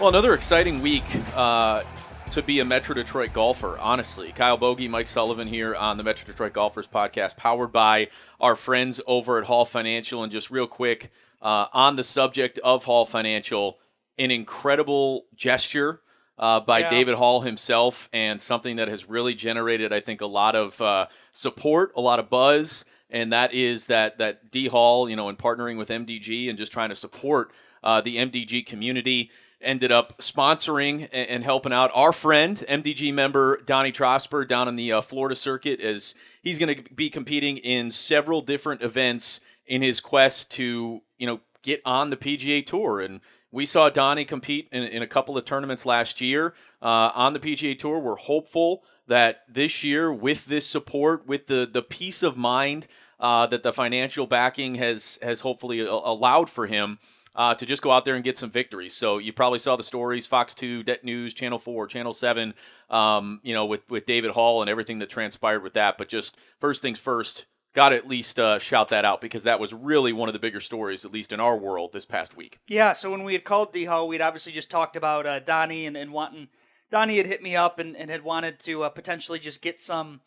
Well, another exciting week uh, to be a Metro Detroit golfer, honestly. Kyle Bogey, Mike Sullivan here on the Metro Detroit Golfers podcast, powered by our friends over at Hall Financial. And just real quick, uh, on the subject of Hall Financial, an incredible gesture uh, by Yeah. David Hall himself, and something that has really generated, I think, a lot of uh, support, a lot of buzz. And that is that that D Hall, you know, in partnering with MDG and just trying to support uh, the MDG community, ended up sponsoring and, helping out our friend, MDG member Donnie Trosper, down in the uh, Florida circuit, as he's going to be competing in several different events in his quest to, you know, get on the PGA Tour. And we saw Donnie compete in, in a couple of tournaments last year uh, on the PGA Tour. We're hopeful that this year, with this support, with the the peace of mind uh, that the financial backing has has hopefully a- allowed for him. Uh, to just go out there and get some victories. So you probably saw the stories, Fox 2, Det News, Channel 4, Channel 7, um, you know, with, with David Hall and everything that transpired with that. But just first things first, got to at least uh, shout that out because that was really one of the bigger stories, at least in our world, this past week. Yeah, so when we had called D Hall, we'd obviously just talked about uh, Donnie and, and wanting. Donnie had hit me up and, and had wanted to uh, potentially just get some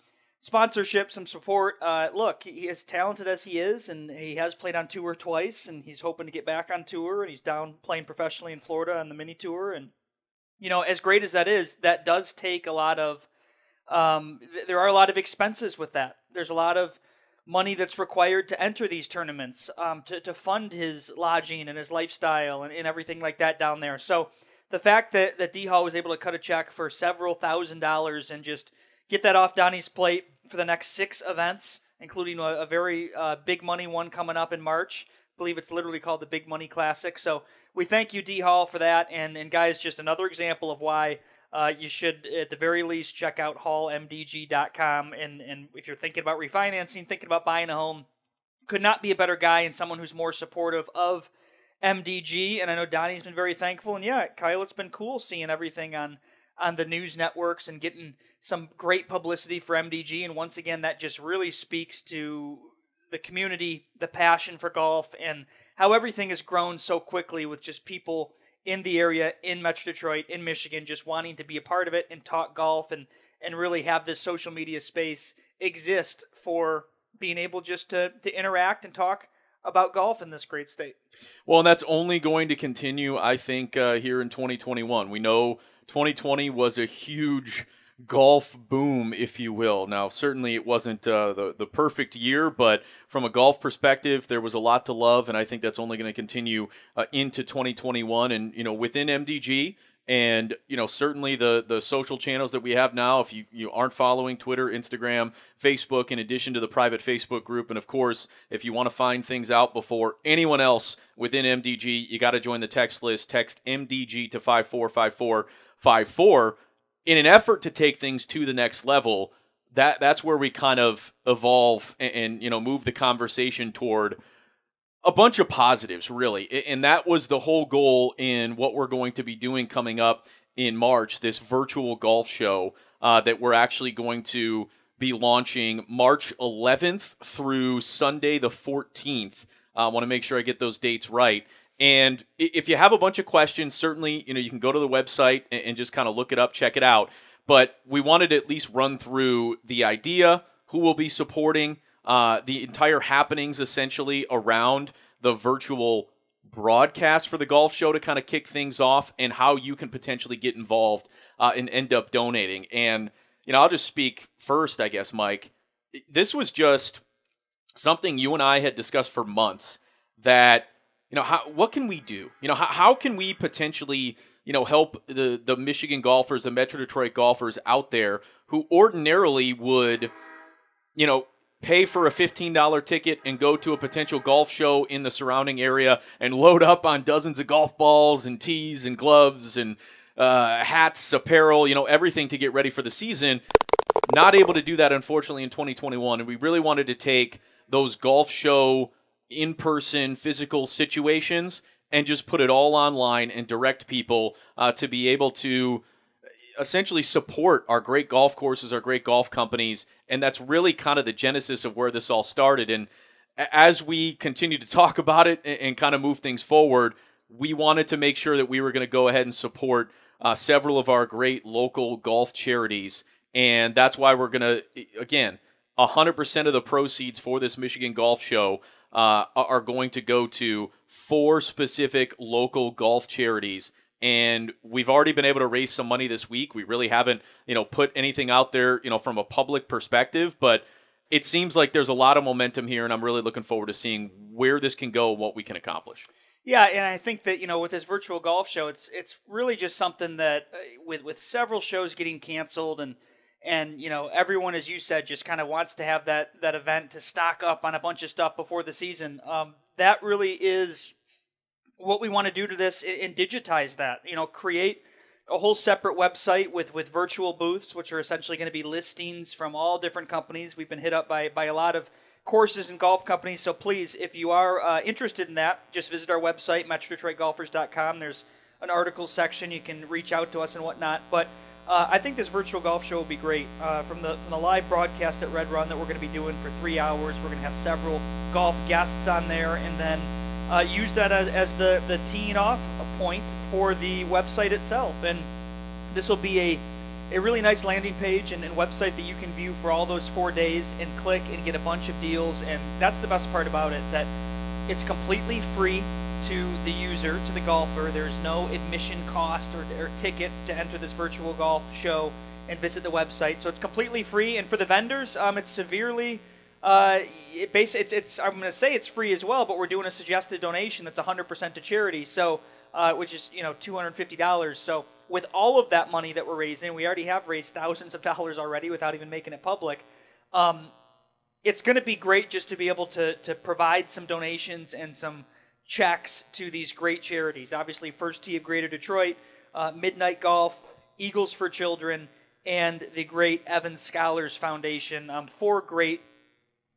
sponsorship, some support. Uh, look, he as talented as he is, and he has played on tour twice, and he's hoping to get back on tour, and he's down playing professionally in Florida on the mini tour. And, you know, as great as that is, that does take a lot of. Um, th- there are a lot of expenses with that. There's a lot of money that's required to enter these tournaments, um, to, to fund his lodging and his lifestyle and, and everything like that down there. So the fact that, that D Hall was able to cut a check for several thousand dollars and just get that off Donnie's plate for the next six events, including a, a very uh, big money one coming up in March. I believe it's literally called the Big Money Classic. So we thank you, D Hall, for that. And, and guys, just another example of why uh, you should, at the very least, check out hallmdg.com. And, and if you're thinking about refinancing, thinking about buying a home, could not be a better guy and someone who's more supportive of MDG. And I know Donnie's been very thankful. And yeah, Kyle, it's been cool seeing everything on on the news networks and getting some great publicity for MDG. And once again, that just really speaks to the community, the passion for golf, and how everything has grown so quickly with just people in the area, in Metro Detroit, in Michigan, just wanting to be a part of it and talk golf and and really have this social media space exist for being able just to to interact and talk about golf in this great state. Well, and that's only going to continue, I think, uh, here in 2021. We know 2020 was a huge golf boom, if you will. Now, certainly it wasn't uh, the the perfect year, but from a golf perspective, there was a lot to love, and I think that's only going to continue uh, into 2021. And you know, within MDG. And you know, certainly the the social channels that we have now. If you, you aren't following Twitter, Instagram, Facebook, in addition to the private Facebook group, and of course, if you want to find things out before anyone else within MDG, you got to join the text list. Text MDG to five four five four five four in an effort to take things to the next level. That that's where we kind of evolve and, and you know move the conversation toward a bunch of positives, really. And that was the whole goal in what we're going to be doing coming up in March, this virtual golf show uh, that we're actually going to be launching March 11th through Sunday the 14th. I want to make sure I get those dates right. And if you have a bunch of questions, certainly you know you can go to the website and, just kind of look it up, check it out. But we wanted to at least run through the idea, who will be supporting, uh, the entire happenings essentially around the virtual broadcast for the golf show to kind of kick things off, and how you can potentially get involved uh, and end up donating. And you know, I'll just speak first, I guess, Mike. This was just something you and I had discussed for months that you know how what can we do you know how, how can we potentially you know help the the michigan golfers the metro detroit golfers out there who ordinarily would you know pay for a $15 ticket and go to a potential golf show in the surrounding area and load up on dozens of golf balls and tees and gloves and uh, hats, apparel, you know, everything to get ready for the season. Not able to do that, unfortunately, in 2021. And we really wanted to take those golf show in person physical situations and just put it all online and direct people uh, to be able to essentially support our great golf courses, our great golf companies. And that's really kind of the genesis of where this all started. And as we continue to talk about it and, kind of move things forward, we wanted to make sure that we were going to go ahead and support uh, several of our great local golf charities. And that's why we're going to, again, 100% of the proceeds for this Michigan Golf Show uh, are going to go to four specific local golf charities. And we've already been able to raise some money this week. We really haven't, you know, put anything out there, you know, from a public perspective, but it seems like there's a lot of momentum here, and I'm really looking forward to seeing where this can go and what we can accomplish. Yeah, and I think that you know with this virtual golf show, it's it's really just something that uh, with with several shows getting canceled and and you know everyone, as you said, just kind of wants to have that that event to stock up on a bunch of stuff before the season. Um, that really is what we want to do to this and digitize that. You know, create a whole separate website with with virtual booths, which are essentially going to be listings from all different companies. We've been hit up by by a lot of courses and golf companies. So please, if you are uh, interested in that, just visit our website, MetroDetroitGolfers.com. There's an article section. You can reach out to us and whatnot. But uh, I think this virtual golf show will be great. Uh, from the from the live broadcast at Red Run that we're going to be doing for three hours, we're going to have several golf guests on there, and then uh, use that as, as the the teeing off point for the website itself. And this will be a a really nice landing page and, and, website that you can view for all those four days and click and get a bunch of deals. And that's the best part about it that it's completely free to the user, to the golfer. There's no admission cost or, or ticket to enter this virtual golf show and visit the website. So it's completely free. And for the vendors, um, it's severely. Uh, it it's, it's, I'm going to say it's free as well, but we're doing a suggested donation that's 100% to charity, so uh, which is you know $250. So with all of that money that we're raising, we already have raised thousands of dollars already without even making it public. Um, it's going to be great just to be able to to provide some donations and some checks to these great charities. Obviously, First Tee of Greater Detroit, uh, Midnight Golf, Eagles for Children, and the great Evans Scholars Foundation. Um, four great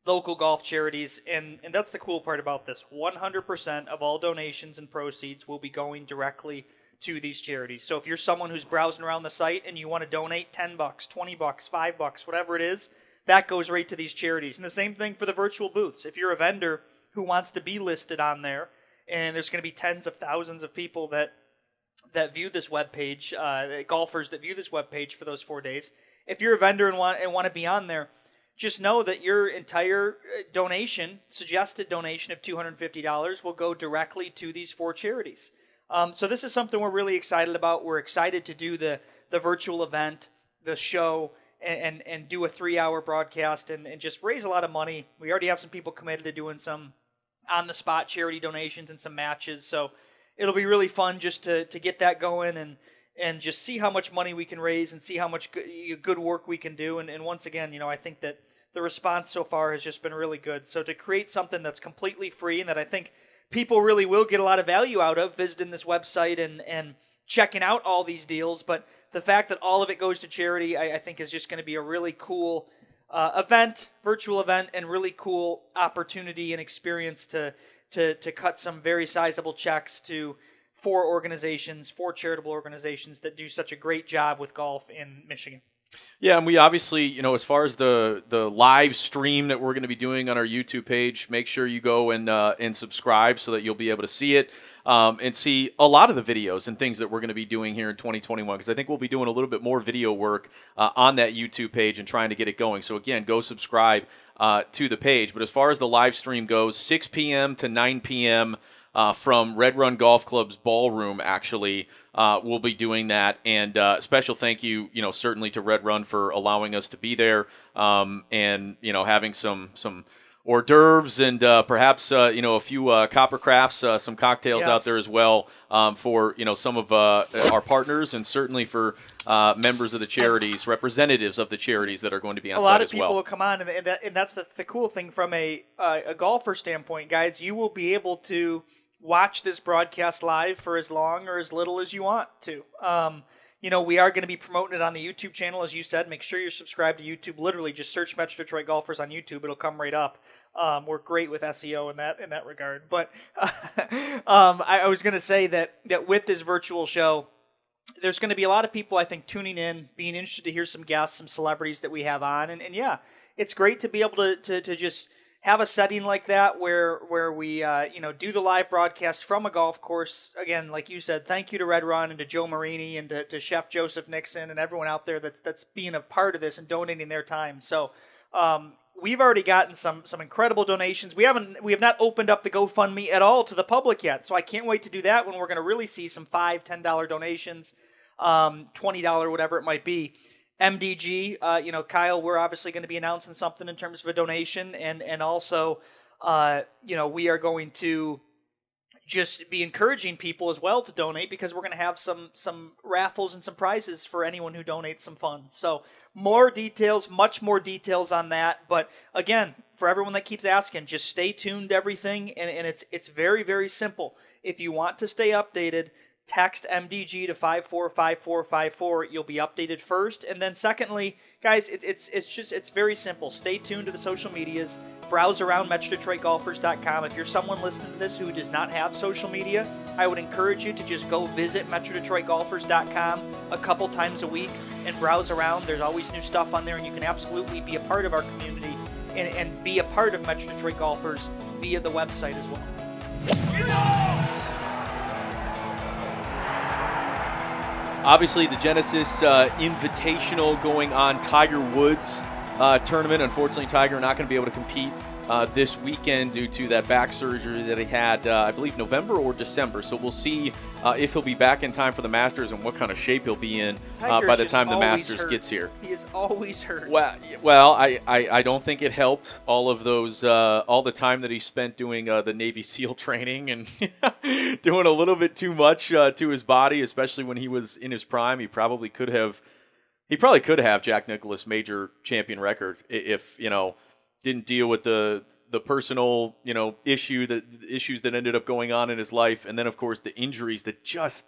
local golf charities, and, and that's the cool part about this. 100% of all donations and proceeds will be going directly to these charities. So if you're someone who's browsing around the site and you want to donate 10 bucks, 20 bucks, 5 bucks, whatever it is, that goes right to these charities. And the same thing for the virtual booths. If you're a vendor who wants to be listed on there and there's going to be tens of thousands of people that that view this web page, uh, golfers that view this web page for those 4 days, if you're a vendor and want and want to be on there, just know that your entire uh, donation, suggested donation of $250 will go directly to these four charities. Um, so this is something we're really excited about. We're excited to do the the virtual event, the show, and and, and do a three hour broadcast and, and just raise a lot of money. We already have some people committed to doing some on the spot charity donations and some matches. So it'll be really fun just to to get that going and and just see how much money we can raise and see how much good work we can do. And, and once again, you know, I think that the response so far has just been really good. So to create something that's completely free and that I think people really will get a lot of value out of visiting this website and, and checking out all these deals. But the fact that all of it goes to charity, I, I think, is just going to be a really cool uh, event, virtual event, and really cool opportunity and experience to to to cut some very sizable checks to four organizations, four charitable organizations that do such a great job with golf in Michigan. Yeah, and we obviously, you know, as far as the the live stream that we're going to be doing on our YouTube page, make sure you go and uh, and subscribe so that you'll be able to see it um, and see a lot of the videos and things that we're going to be doing here in 2021. Because I think we'll be doing a little bit more video work uh, on that YouTube page and trying to get it going. So again, go subscribe uh, to the page. But as far as the live stream goes, 6 p.m. to 9 p.m. Uh, from Red Run Golf Club's ballroom, actually uh, we'll be doing that. And uh, special thank you, you know, certainly to Red Run for allowing us to be there um, and you know having some some hors d'oeuvres and uh, perhaps uh, you know a few uh, copper crafts, uh, some cocktails yes. out there as well um, for you know some of uh, our partners and certainly for uh, members of the charities, representatives of the charities that are going to be on a lot of people well. will come on, and, and, that, and that's the, the, cool thing from a a golfer standpoint, guys. You will be able to watch this broadcast live for as long or as little as you want to. Um, you know, we are going to be promoting it on the YouTube channel, as you said. Make sure you're subscribed to YouTube. Literally, just search Metro Detroit Golfers on YouTube; it'll come right up. Um, we're great with SEO in that in that regard. But um, I, I was going to say that that with this virtual show, there's going to be a lot of people, I think, tuning in, being interested to hear some guests, some celebrities that we have on, and, and yeah, it's great to be able to, to, to just have a setting like that where where we uh, you know do the live broadcast from a golf course. Again, like you said, thank you to Red Run and to Joe Marini and to, to Chef Joseph Nixon and everyone out there that's that's being a part of this and donating their time. So. Um, we've already gotten some some incredible donations. We haven't we have not opened up the GoFundMe at all to the public yet, so I can't wait to do that when we're going to really see some five, ten dollar donations, um, twenty dollar whatever it might be. MDG, uh, you know, Kyle, we're obviously going to be announcing something in terms of a donation, and and also, uh, you know, we are going to just be encouraging people as well to donate because we're going to have some some raffles and some prizes for anyone who donates some funds. So more details, much more details on that. But again, for everyone that keeps asking, just stay tuned everything, and, and it's it's very very simple. If you want to stay updated, text MDG to 545454. You'll be updated first. And then secondly, guys, it, it's it's just it's very simple. Stay tuned to the social medias. Browse around MetroDetroitGolfers.com. If you're someone listening to this who does not have social media, I would encourage you to just go visit MetroDetroitGolfers.com a couple times a week and browse around. There's always new stuff on there, and you can absolutely be a part of our community and, and be a part of Metro Detroit Golfers via the website as well. Obviously, the Genesis uh, Invitational going on Tiger Woods uh, tournament. Unfortunately, Tiger not going to be able to compete uh, this weekend due to that back surgery that he had, uh, I believe, November or December. So we'll see uh, if he'll be back in time for the Masters and what kind of shape he'll be in uh, by the time the Masters hurt. gets here. He is always hurt. Well, well, I, I, I don't think it helped all of those uh, all the time that he spent doing uh, the Navy SEAL training and doing a little bit too much to his body, especially when he was in his prime. He probably could have. He probably could have Jack Nicklaus major champion record if you know didn't deal with the the personal you know issue that issues that ended up going on in his life, and then of course the injuries that just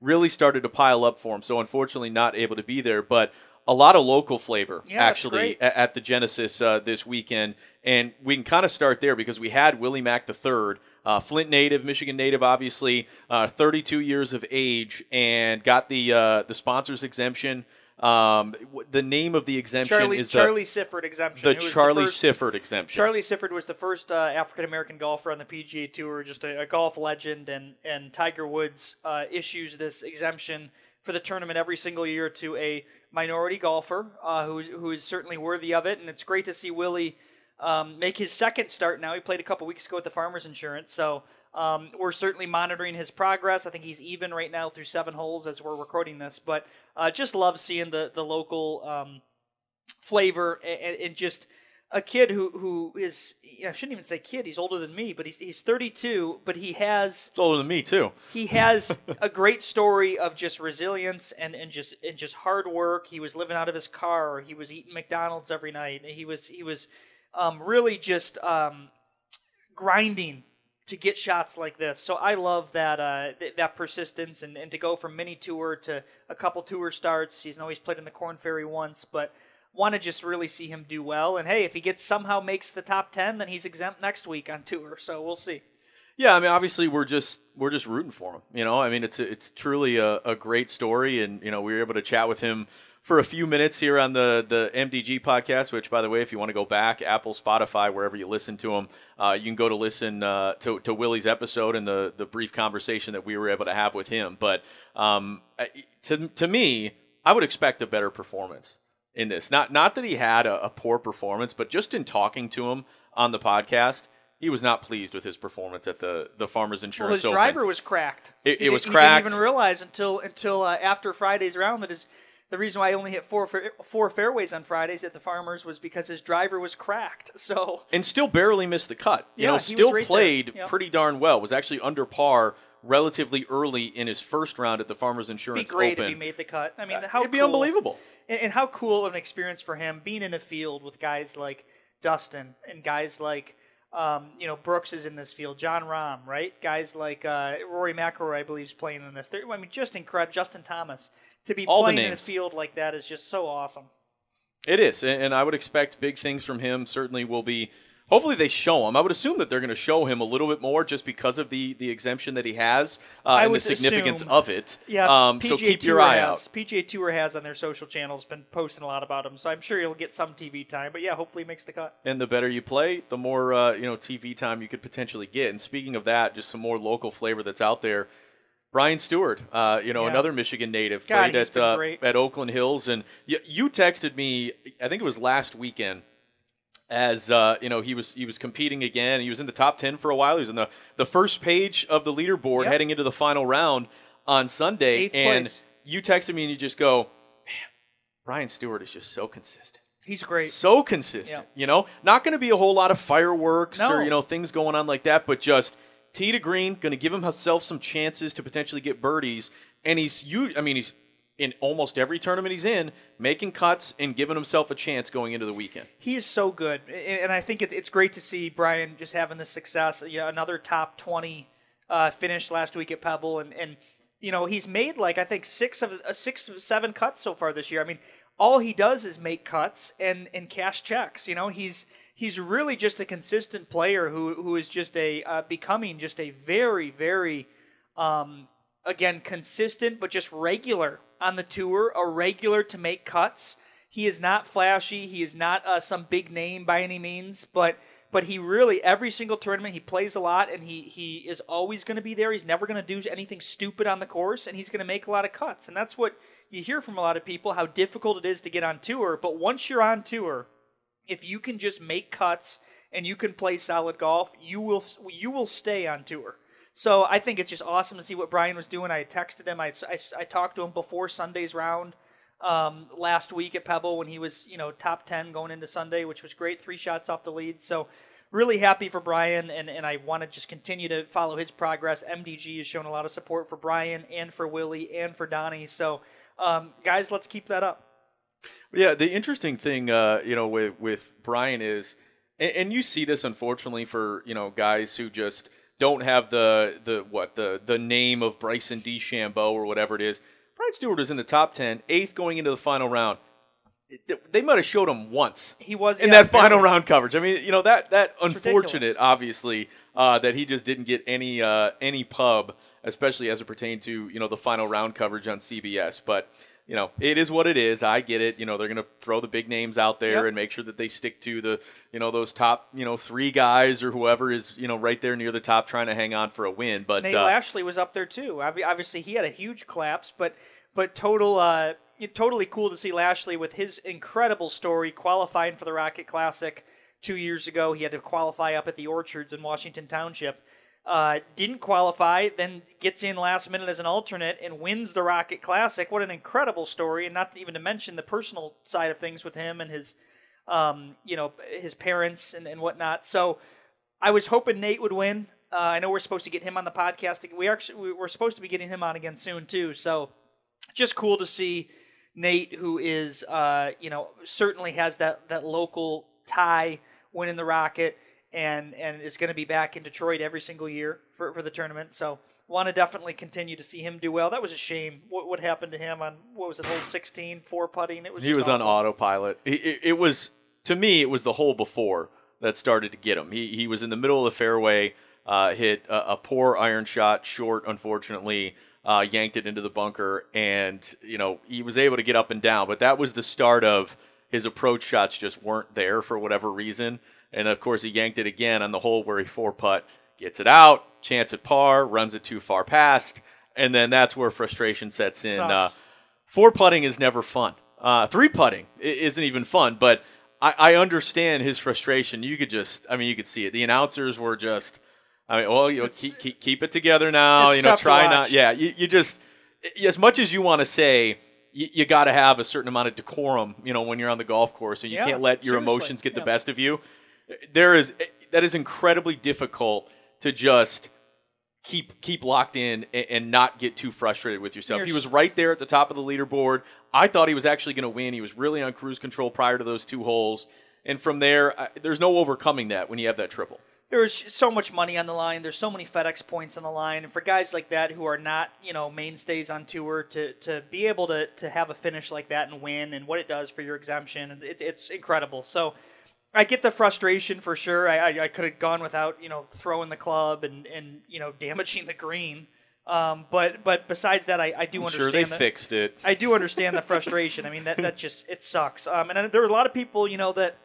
really started to pile up for him. So unfortunately, not able to be there, but a lot of local flavor yeah, actually at, the Genesis uh, this weekend, and we can kind of start there because we had Willie Mack III. Uh, Flint native, Michigan native, obviously, uh, 32 years of age, and got the uh, the sponsors exemption. Um, the name of the exemption Charlie, is Charlie the, Sifford exemption. The Charlie the first, Sifford exemption. Charlie Sifford was the first uh, African American golfer on the PGA Tour, just a, a golf legend, and and Tiger Woods uh, issues this exemption for the tournament every single year to a minority golfer uh, who who is certainly worthy of it, and it's great to see Willie. Um, make his second start now. He played a couple weeks ago with the Farmers Insurance, so um, we're certainly monitoring his progress. I think he's even right now through seven holes as we're recording this, but uh, just love seeing the the local um, flavor and, and, just a kid who who is I shouldn't even say kid. He's older than me, but he's he's 32, but he has it's older than me too. He has a great story of just resilience and and just and just hard work. He was living out of his car. He was eating McDonald's every night. He was he was um, really just um, grinding to get shots like this. So I love that uh, th- that persistence and, and to go from mini tour to a couple tour starts. He's always played in the Corn Ferry once, but want to just really see him do well. And hey, if he gets somehow makes the top ten, then he's exempt next week on tour. So we'll see. Yeah, I mean, obviously we're just we're just rooting for him. You know, I mean, it's it's truly a, a great story, and you know, we were able to chat with him for a few minutes here on the the MDG podcast. Which, by the way, if you want to go back, Apple, Spotify, wherever you listen to them, uh, you can go to listen uh, to to Willie's episode and the the brief conversation that we were able to have with him. But um, to to me, I would expect a better performance in this. Not not that he had a, a poor performance, but just in talking to him on the podcast he was not pleased with his performance at the the Farmers Insurance. Well, his Open. driver was cracked. It, it he, was cracked. He didn't even realize until until uh, after Friday's round that his the reason why I only hit four four fairways on Fridays at the Farmers was because his driver was cracked. So and still barely missed the cut. You yeah, know, still right played yep. pretty darn well. Was actually under par relatively early in his first round at the Farmers Insurance It'd be great Open. if he made the cut. I mean, how it'd be unbelievable. And, and how cool of an experience for him being in a field with guys like Dustin and guys like Um, you know, Brooks is in this field. Jon Rahm, right? Guys like uh, Rory McIlroy, I believe, is playing in this. They're, I mean, just incredible. Justin Thomas to be All playing in a field like that is just so awesome. It is, and I would expect big things from him. Certainly will be. Hopefully they show him. I would assume that they're going to show him a little bit more just because of the, the exemption that he has uh, and the significance assume. of it. Yeah, Um, PGA so keep Tour your eye has, out. PGA Tour has on their social channels been posting a lot about him, so I'm sure he'll get some TV time. But yeah, hopefully he makes the cut. And the better you play, the more uh, you know TV time you could potentially get. And speaking of that, just some more local flavor that's out there. Brian Stuard, uh, you know, Yeah. another Michigan native, God, played at uh, at Oakland Hills, and you, you texted me. I think it was last weekend. As uh, you know, he was he was competing again. He was in the top ten for a while. He was in the the first page of the leaderboard Yep. heading into the final round on Sunday. Eighth and place. you texted me and you just go, "Man, Brian Stuard is just so consistent." He's great. so consistent. You know, not going to be a whole lot of fireworks No. or you know things going on like that, but just tee to green, going to give himself some chances to potentially get birdies. And he's. I mean, he's in almost every tournament he's in, making cuts and giving himself a chance going into the weekend. He is so good, and I think it's great to see Brian just having this success. You know, another top twenty uh, finish last week at Pebble, and and you know he's made like I think six of uh, six of seven cuts so far this year. I mean, all he does is make cuts and and cash checks. You know, he's he's really just a consistent player who who is just a uh, becoming just a very very um, again consistent but just regular on the tour, a regular to make cuts. He is not flashy. He is not uh, some big name by any means, but but he really every single tournament he plays a lot, and he he is always going to be there. He's never going to do anything stupid on the course, and he's going to make a lot of cuts, and that's what you hear from a lot of people how difficult it is to get on tour. But once you're on tour, if you can just make cuts and you can play solid golf, you will you will stay on tour. So I think it's just awesome to see what Brian was doing. I texted him. I, I, I talked to him before Sunday's round um, last week at Pebble when he was you know top ten going into Sunday, which was great. Three shots off the lead. So really happy for Brian, and, and I want to just continue to follow his progress. MDG has shown a lot of support for Brian and for Willie and for Donnie. So um, guys, let's keep that up. Yeah, the interesting thing, uh, you know, with with Brian is, and, and you see this unfortunately for you know guys who just don't have the the what the the name of Bryson DeChambeau or whatever it is. Brian Stuard is in the top 10, eighth going into the final round. It- They might have showed him once He was in yeah, that final barely. round coverage. I mean, you know that that unfortunate, ridiculous. obviously, uh, that he just didn't get any uh, any pub, especially as it pertained to you know the final round coverage on CBS. But you know, it is what it is. I get it. You know, they're going to throw the big names out there Yep. and make sure that they stick to the you know those top you know three guys or whoever is you know right there near the top trying to hang on for a win. But Nate uh, Lashley was up there too. Obviously, he had a huge collapse, but but total uh, totally cool to see Lashley with his incredible story qualifying for the Rocket Classic two years ago. He had to qualify up at the Orchards in Washington Township. Uh, didn't qualify, then gets in last minute as an alternate and wins the Rocket Classic. What an incredible story! And not even to mention the personal side of things with him and his, um, you know, his parents and, and whatnot. So I was hoping Nate would win. Uh, I know we're supposed to get him on the podcast. We actually we- we're supposed to be getting him on again soon too. So just cool to see Nate, who is uh, you know certainly has that that local tie, winning the Rocket, and and is going to be back in Detroit every single year for for the tournament. So want to definitely continue to see him do well. That was a shame. What what happened to him on what was it, hole 16, four putting? It was He was on autopilot. It, it, it was to me, it was the hole before that started to get him. He he was in the middle of the fairway, uh, hit a, a poor iron shot, short, unfortunately, uh, yanked it into the bunker, and you know he was able to get up and down. But that was the start of his approach shots just weren't there for whatever reason. And of course, he yanked it again on the hole where he four putt, gets it out, chance at par, runs it too far past, and then that's where frustration sets in. Uh, four putting is never fun. Uh, three putting isn't even fun, but I, I understand his frustration. You could just, I mean, you could see it. The announcers were just, I mean, well, you know, keep, keep, keep it together now. You know, try not, yeah. You, you just, as much as you want to say, you, you got to have a certain amount of decorum. You know, when you're on the golf course, and you Yeah, can't let your seriously, emotions get the best of you. There is that is incredibly difficult to just keep keep locked in and, and not get too frustrated with yourself. You're he was right there at the top of the leaderboard. I thought he was actually going to win. He was really on cruise control prior to those two holes, and from there, I, there's no overcoming that when you have that triple. there's so much money on the line. There's so many FedEx points on the line, and for guys like that who are not, you know, mainstays on tour to to be able to to have a finish like that and win, and what it does for your exemption, it, it's incredible. So. I get the frustration for sure. I, I, I could have gone without, you know, throwing the club and, and you know, damaging the green. Um, but but besides that, I, I do I'm understand. sure they that- fixed it. I do understand the frustration. I mean, that, that just it sucks. Um, and there were a lot of people, you know, that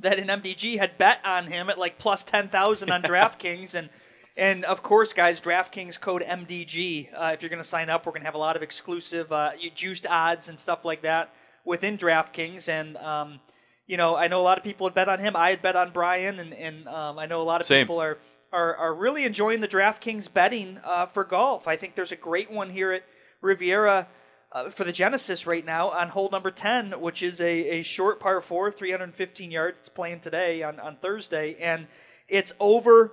that in MDG had bet on him at like plus ten thousand on DraftKings, and and of course, guys, DraftKings code MDG. Uh, if you're going to sign up, we're going to have a lot of exclusive uh, juiced odds and stuff like that within DraftKings. And um, you know, I know a lot of people had bet on him. I had bet on Brian, and and um, I know a lot of Same. people are. Are, are really enjoying the DraftKings betting uh, for golf. I think there's a great one here at Riviera uh, for the Genesis right now on hole number 10, which is a, a short par 4, 315 yards. It's playing today on, on Thursday, and it's over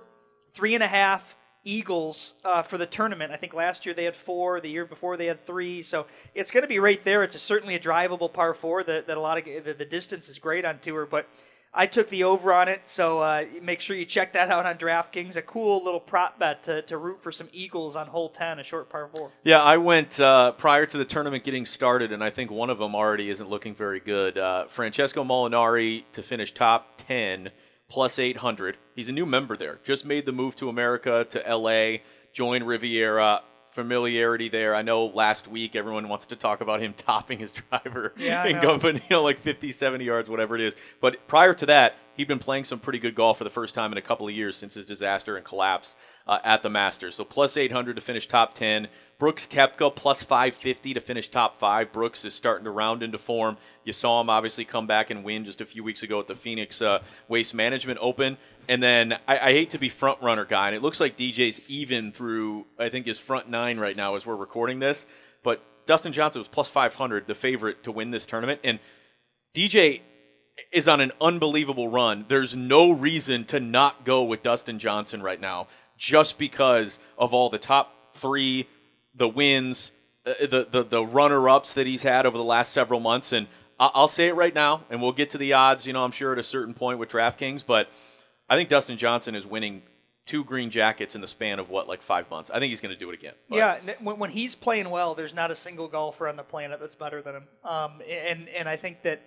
three and a half Eagles uh, for the tournament. I think last year they had four, the year before they had three, so it's going to be right there. It's a, certainly a drivable par 4 that, that a lot of the, the distance is great on tour, but I took the over on it, so uh, make sure you check that out on DraftKings. A cool little prop bet to, to root for some Eagles on hole 10, a short par 4. Yeah, I went uh, prior to the tournament getting started, and I think one of them already isn't looking very good. Uh, Francesco Molinari to finish top 10 plus 800. He's a new member there. Just made the move to America, to LA, joined Riviera. Familiarity there. I know last week everyone wants to talk about him topping his driver Yeah, and going, you know, like 50, 70 yards, whatever it is. But prior to that, he'd been playing some pretty good golf for the first time in a couple of years since his disaster and collapse uh, at the Masters. So plus 800 to finish top 10. Brooks Koepka plus 550 to finish top five. Brooks is starting to round into form. You saw him obviously come back and win just a few weeks ago at the Phoenix uh, Waste Management Open. And then I, I hate to be front runner guy, and it looks like DJ's even through I think his front nine right now as we're recording this. But Dustin Johnson was plus 500, the favorite to win this tournament, and DJ is on an unbelievable run. There's no reason to not go with Dustin Johnson right now, just because of all the top three, the wins, uh, the the, the runner ups that he's had over the last several months. And I'll say it right now, and we'll get to the odds. You know, I'm sure at a certain point with DraftKings, but I think Dustin Johnson is winning two green jackets in the span of what, like five months. I think he's going to do it again. But- Yeah, when, when he's playing well, there's not a single golfer on the planet that's better than him. Um, and and I think that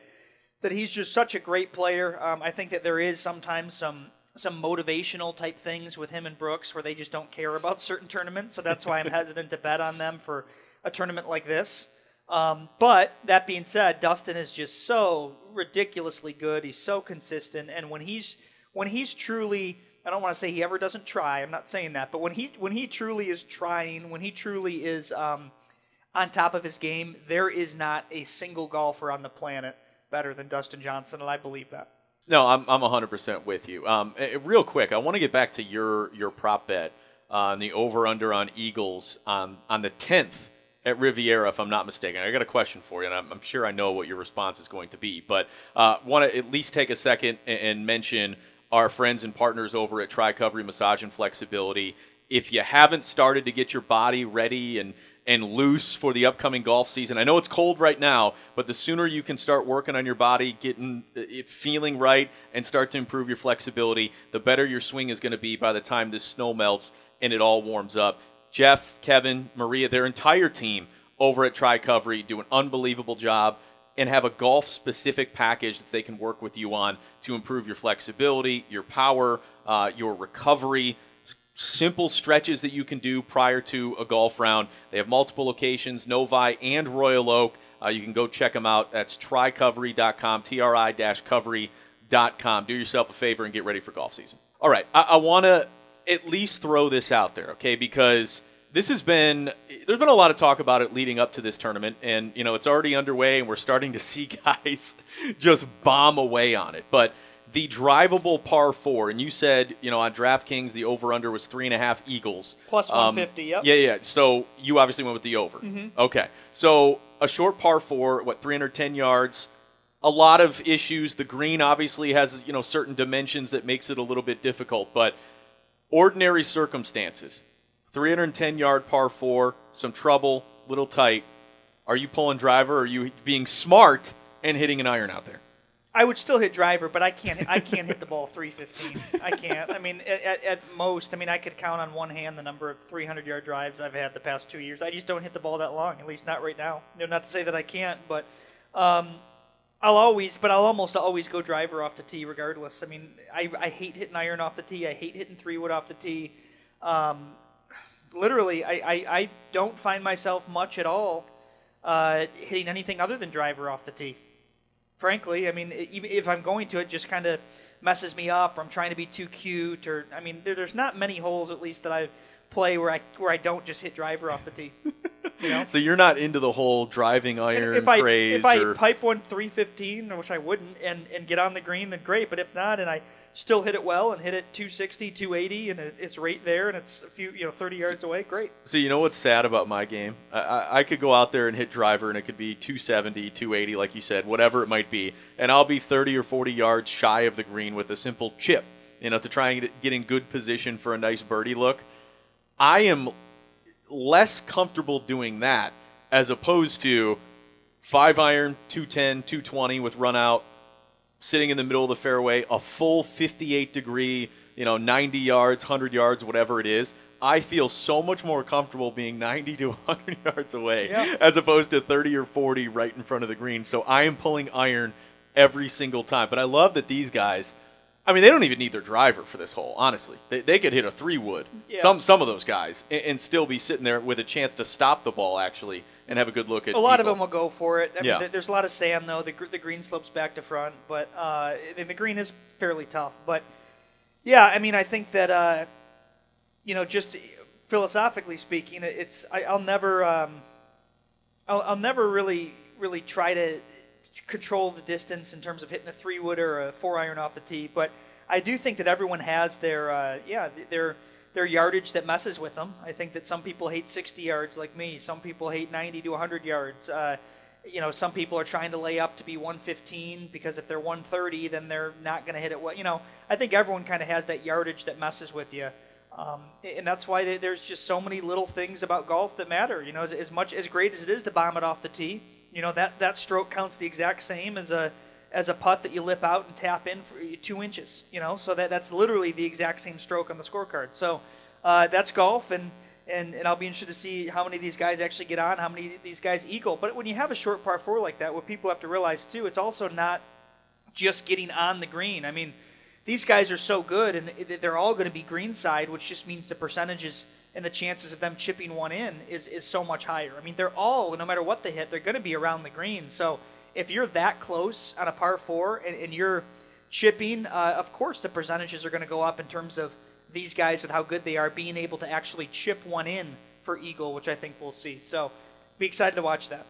that he's just such a great player. Um, I think that there is sometimes some some motivational type things with him and Brooks where they just don't care about certain tournaments. So that's why I'm hesitant to bet on them for a tournament like this. Um, but that being said, Dustin is just so ridiculously good. He's so consistent, and when he's when he's truly I don't want to say he ever doesn't try. I'm not saying that, but when he when he truly is trying, when he truly is um, on top of his game, there is not a single golfer on the planet better than Dustin Johnson, and I believe that. No, I'm I'm 100% with you. Um, eh, real quick, I want to get back to your your prop bet on the over under on Eagles on on the 10th at Riviera, if I'm not mistaken. I got a question for you, and I'm, I'm sure I know what your response is going to be, but uh, want to at least take a second and, and mention our friends and partners over at Tricovery Massage and Flexibility. If you haven't started to get your body ready and and loose for the upcoming golf season. I know it's cold right now, but the sooner you can start working on your body, getting it feeling right, and start to improve your flexibility, the better your swing is going to be by the time this snow melts and it all warms up. Jeff, Kevin, Maria, their entire team over at Tricovery do an unbelievable job and have a golf specific package that they can work with you on to improve your flexibility, your power, uh, your recovery simple stretches that you can do prior to a golf round. They have multiple locations, Novi and Royal Oak. Uh, you can go check them out. That's tricovery.com, tri-covery.com. Do yourself a favor and get ready for golf season. All right, I, I want to at least throw this out there, okay? Because this has been there's been a lot of talk about it leading up to this tournament, and you know it's already underway, and we're starting to see guys just bomb away on it. But the drivable par four, and you said, you know, on DraftKings, the over under was three and a half Eagles. Plus Um, 150, yep. Yeah, yeah. So you obviously went with the over. Okay. So a short par four, what, 310 yards. A lot of issues. The green obviously has, you know, certain dimensions that makes it a little bit difficult, but ordinary circumstances. 310 yard par four, some trouble, little tight. Are you pulling driver? Or are you being smart and hitting an iron out there? I would still hit driver, but I can't. I can't hit the ball 315. I can't. I mean, at, at most, I mean, I could count on one hand the number of 300 yard drives I've had the past two years. I just don't hit the ball that long. At least not right now. You know, not to say that I can't, but um, I'll always, but I'll almost always go driver off the tee regardless. I mean, I, I hate hitting iron off the tee. I hate hitting three wood off the tee. Um, literally, I, I, I don't find myself much at all uh, hitting anything other than driver off the tee frankly. I mean, even if I'm going to, it just kind of messes me up, or I'm trying to be too cute, or I mean, there, there's not many holes at least that I play where I where I don't just hit driver off the tee. You know? So you're not into the whole driving iron if I craze, if I or pipe one 315, which I wouldn't, and and get on the green, then great. But if not, and I still hit it well and hit it 260, 280, and it, it's right there, and it's a few you know 30 yards away, great. So you know what's sad about my game? I, I, I could go out there and hit driver, and it could be 270, 280, like you said, whatever it might be, and I'll be 30 or 40 yards shy of the green with a simple chip, you know, to try and get in good position for a nice birdie look. I am less comfortable doing that as opposed to five iron, 210, 220 with run out, sitting in the middle of the fairway, a full 58 degree, you know, 90 yards, 100 yards, whatever it is. I feel so much more comfortable being 90 to 100 yards away Yeah. as opposed to 30 or 40 right in front of the green. So I am pulling iron every single time. But I love that these guys. I mean, they don't even need their driver for this hole. Honestly, they, they could hit a three wood. Yeah. Some some of those guys and, and still be sitting there with a chance to stop the ball actually and have a good look at. A lot of them will go for it. I Yeah. mean, there's a lot of sand though. The, the green slopes back to front, but uh, the green is fairly tough. But yeah, I mean, I think that uh, you know, just philosophically speaking, it's I, I'll never, um, I'll, I'll never really, really try to control the distance in terms of hitting a three wood or a four iron off the tee. But I do think that everyone has their, uh, yeah, their their yardage that messes with them. I think that some people hate 60 yards like me. Some people hate 90 to 100 yards. Uh, you know, some people are trying to lay up to be 115 because if they're 130, then they're not going to hit it. Well, you know, I think everyone kind of has that yardage that messes with you. Um, and that's why there- there's just so many little things about golf that matter. You know, as, as much as great as it is to bomb it off the tee, you know that that stroke counts the exact same as a as a putt that you lip out and tap in for two inches. You know, so that that's literally the exact same stroke on the scorecard. So uh, that's golf, and, and and I'll be interested to see how many of these guys actually get on, how many of these guys eagle. But when you have a short par four like that, what people have to realize too, it's also not just getting on the green. I mean, these guys are so good, and they're all going to be greenside, which just means the percentages and the chances of them chipping one in is, is so much higher. I mean, they're all, no matter what they hit, they're going to be around the green. So if you're that close on a par four and, and you're chipping, uh, of course the percentages are going to go up in terms of these guys with how good they are being able to actually chip one in for eagle, which I think we'll see. So be excited to watch that.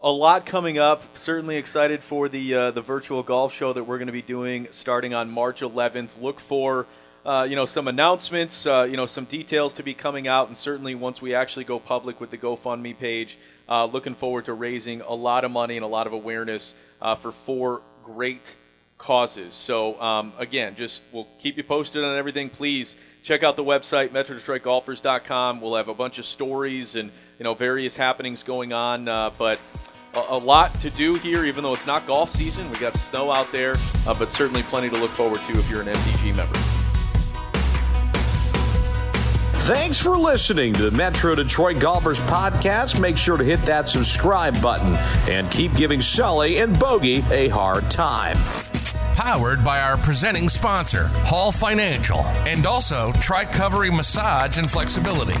a lot coming up. Certainly excited for the uh, the virtual golf show that we're going to be doing starting on March 11th. Look for uh, you know some announcements, uh, you know some details to be coming out, and certainly once we actually go public with the GoFundMe page, uh, looking forward to raising a lot of money and a lot of awareness uh, for four great causes. So um, again, just we'll keep you posted on everything. Please check out the website metrodetroitgolfers.com. We'll have a bunch of stories and you know various happenings going on, uh, but a, lot to do here. Even though it's not golf season, we got snow out there, uh, but certainly plenty to look forward to if you're an MDG member. Thanks for listening to the Metro Detroit Golfers Podcast. Make sure to hit that subscribe button and keep giving Sully and Bogey a hard time. Powered by our presenting sponsor, Hall Financial, and also Tricovery Massage and Flexibility.